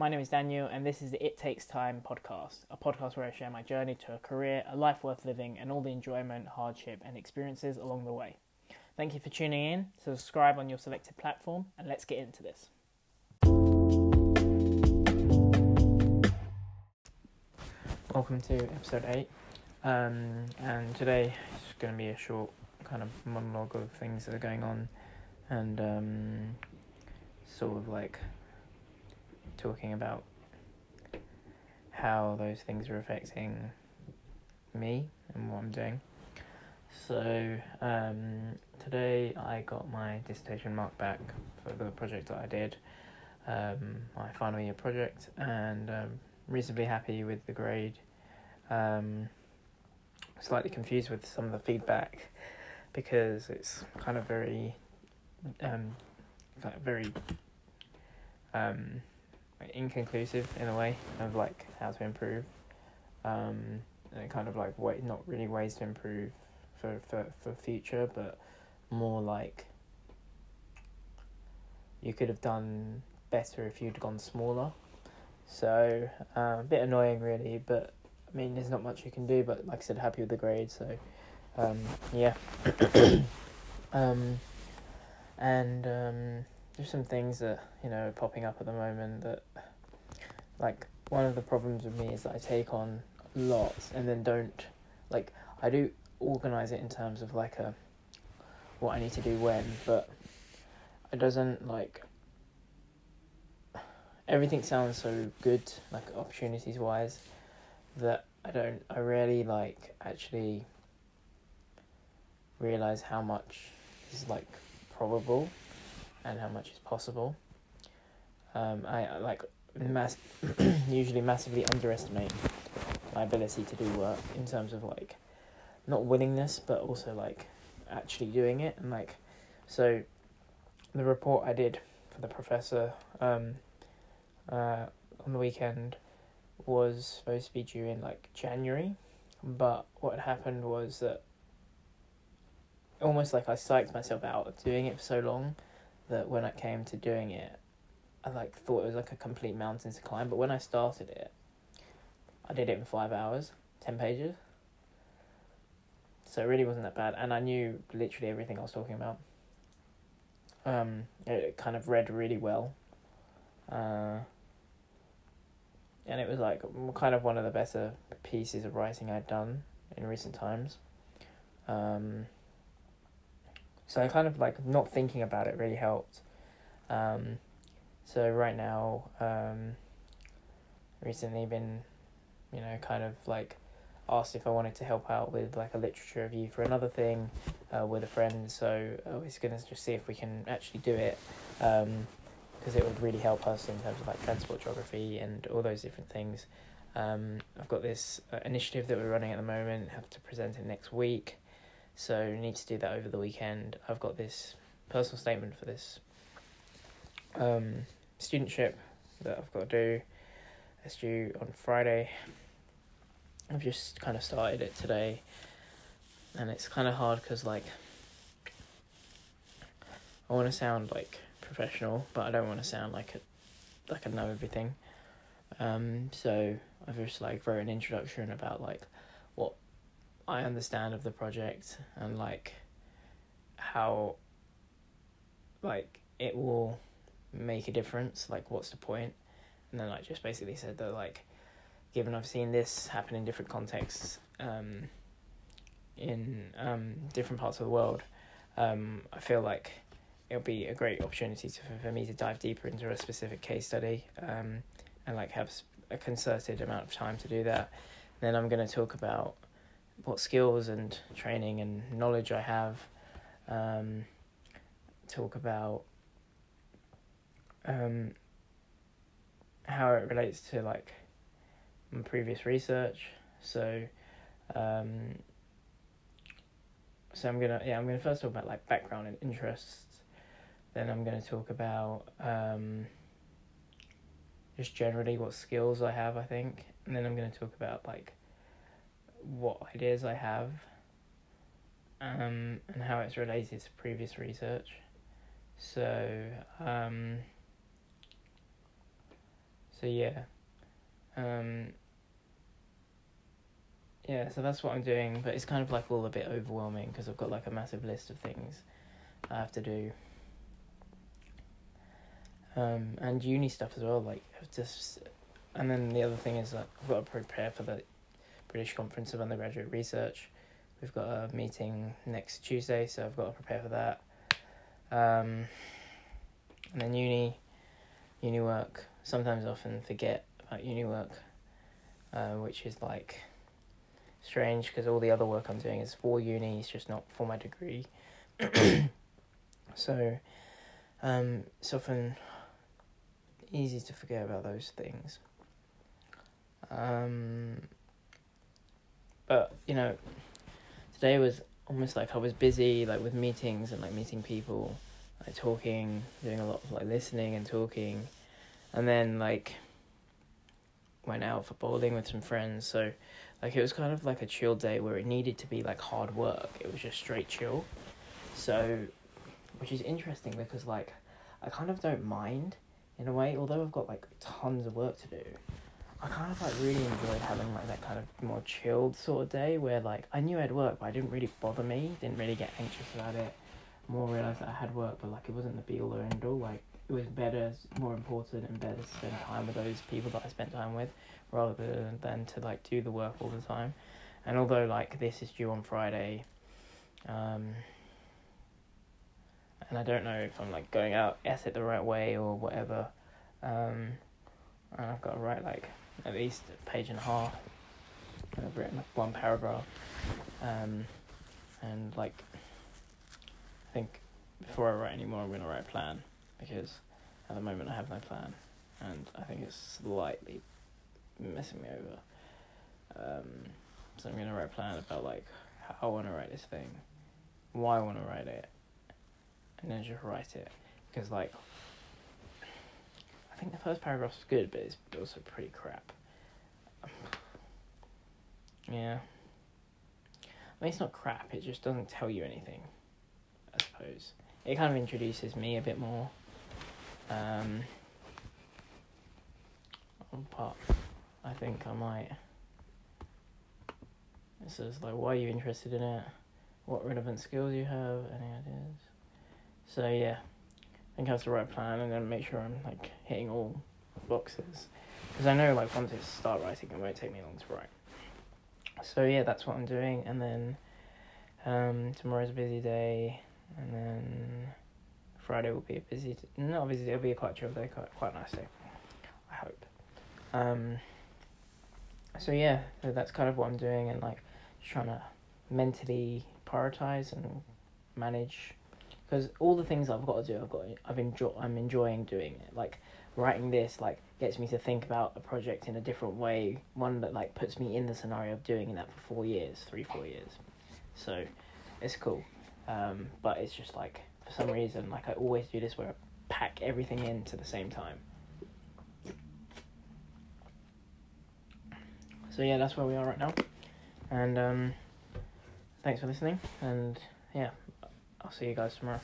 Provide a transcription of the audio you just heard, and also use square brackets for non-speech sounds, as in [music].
My name is Danial, and this is the It Takes Time podcast, a podcast where I share my journey to a career, a life worth living, and all the enjoyment, hardship, and experiences along the way. Thank you for tuning in. Subscribe on your selected platform, and let's get into this. Welcome to episode 8. Um, and today is going to be a short kind of monologue of things that are going on and um, sort of like talking about how those things are affecting me and what I'm doing. So um, today I got my dissertation mark back for the project that I did, um, my final year project, and um, reasonably happy with the grade. Um, slightly confused with some of the feedback because it's kind of very, um, very um, inconclusive in a way of like how to improve, um, and kind of like way not really ways to improve for for for future, but more like you could have done better if you'd gone smaller. So uh, a bit annoying, really, but I mean, there's not much you can do. But like I said, happy with the grade. So um, yeah. [coughs] um, and um, there's some things that you know are popping up at the moment that, like, one of the problems with me is that I take on lots and then don't like I do organize it in terms of like a what I need to do when, but it doesn't like everything sounds so good, like opportunities wise, that I don't I rarely like actually realize how much is like probable and how much is possible. Um, I like mass [clears throat] usually massively underestimate my ability to do work in terms of like not willingness but also like actually doing it and like so the report I did for the professor um, uh, on the weekend was supposed to be due in like January, but what happened was that almost like I psyched myself out of doing it for so long that when it came to doing it, I like thought it was like a complete mountain to climb. But when I started it, I did it in five hours, ten pages. So it really wasn't that bad, and I knew literally everything I was talking about. Um, it kind of read really well. Uh, and it was like kind of one of the better pieces of writing I'd done in recent times. Um, so I kind of like not thinking about it really helped. Um, so right now, um, recently been, you know, kind of like asked if I wanted to help out with like a literature review for another thing uh, with a friend. So I was gonna just see if we can actually do it. Um, because it would really help us in terms of like transport geography and all those different things. Um, I've got this uh, initiative that we're running at the moment, have to present it next week, so need to do that over the weekend. I've got this personal statement for this um, studentship that I've got to do. It's due on Friday. I've just kind of started it today, and it's kind of hard because like I want to sound like professional, but I don't want to sound like a like I know everything. Um, so I've just like wrote an introduction about like I understand of the project and like how like it will make a difference. Like what's the point? And then I just basically said that like given I've seen this happen in different contexts um, in um, different parts of the world, um, I feel like it'll be a great opportunity to, for me to dive deeper into a specific case study um, and like have a concerted amount of time to do that. Then I'm going to talk about what skills and training and knowledge I have. Um, talk about um, how it relates to like my previous research. So, um, so I'm gonna yeah I'm gonna first talk about like background and interests then I'm to talk about um, just generally what skills I have, I think. And then I'm to talk about like what ideas I have um, and how it's related to previous research. So, um, so yeah, um, yeah. So that's what I'm doing, but it's kind of like all a bit overwhelming because I've got like a massive list of things I have to do. Um, and uni stuff as well, like I've just, and then the other thing is that I've got to prepare for the British Conference of Undergraduate Research. We've got a meeting next Tuesday, so I've got to prepare for that. Um, and then uni, uni work. Sometimes often forget about uni work, uh, which is like strange because all the other work I'm doing is for uni, it's just not for my degree. [coughs] so um, it's often easy to forget about those things. Um, but you know, today was almost like I was busy, like with meetings and like meeting people, like talking, doing a lot of like listening and talking, and then like went out for bowling with some friends. So like it was kind of like a chill day where it needed to be like hard work. It was just straight chill. So, which is interesting because like I kind of don't mind in a way, although I've got like tons of work to do. I kind of like really enjoyed having like that kind of more chilled sort of day where like I knew I had work, but I didn't really bother me, didn't really get anxious about it. More realized that I had work, but like it wasn't the be all or end all. Like it was better, more important, and better to spend time with those people that I spent time with, rather than to like do the work all the time. And although like this is due on Friday, um, and I don't know if I'm like going out at it the right way or whatever. Um, and I've got to write like at least a page and a half. I've written one paragraph, um, and like I think before I write any more, I'm gonna write a plan because at the moment I have no plan, and I think it's slightly messing me over. Um, so I'm gonna write a plan about like how I want to write this thing, why I want to write it, and then just write it because like think the first paragraph's good, but it's also pretty crap. Yeah. I mean, it's not crap, it just doesn't tell you anything, I suppose. It kind of introduces me a bit more. Um, but I think I might. It says, like, why are you interested in it? What relevant skills you have? Any ideas? So, yeah think have to write plan and then make sure I'm like hitting all boxes. Because I know like once I start writing, it won't take me long to write. So yeah, that's what I'm doing, and then um, tomorrow's a busy day, and then Friday will be a busy, t- not busy day, it'll be a quite chill day, quite quite nice day. I hope. Um, so yeah, so that's kind of what I'm doing, and like trying to mentally prioritize and manage because all the things I've got to do, I've got, I've enjoy, I'm enjoying doing it. Like writing this, like gets me to think about a project in a different way. One that like puts me in the scenario of doing that for four years, three, four years. So, it's cool. Um, but it's just like for some reason, like I always do this where I pack everything into the same time. So yeah, that's where we are right now. And um, thanks for listening. And yeah. I'll see you guys tomorrow.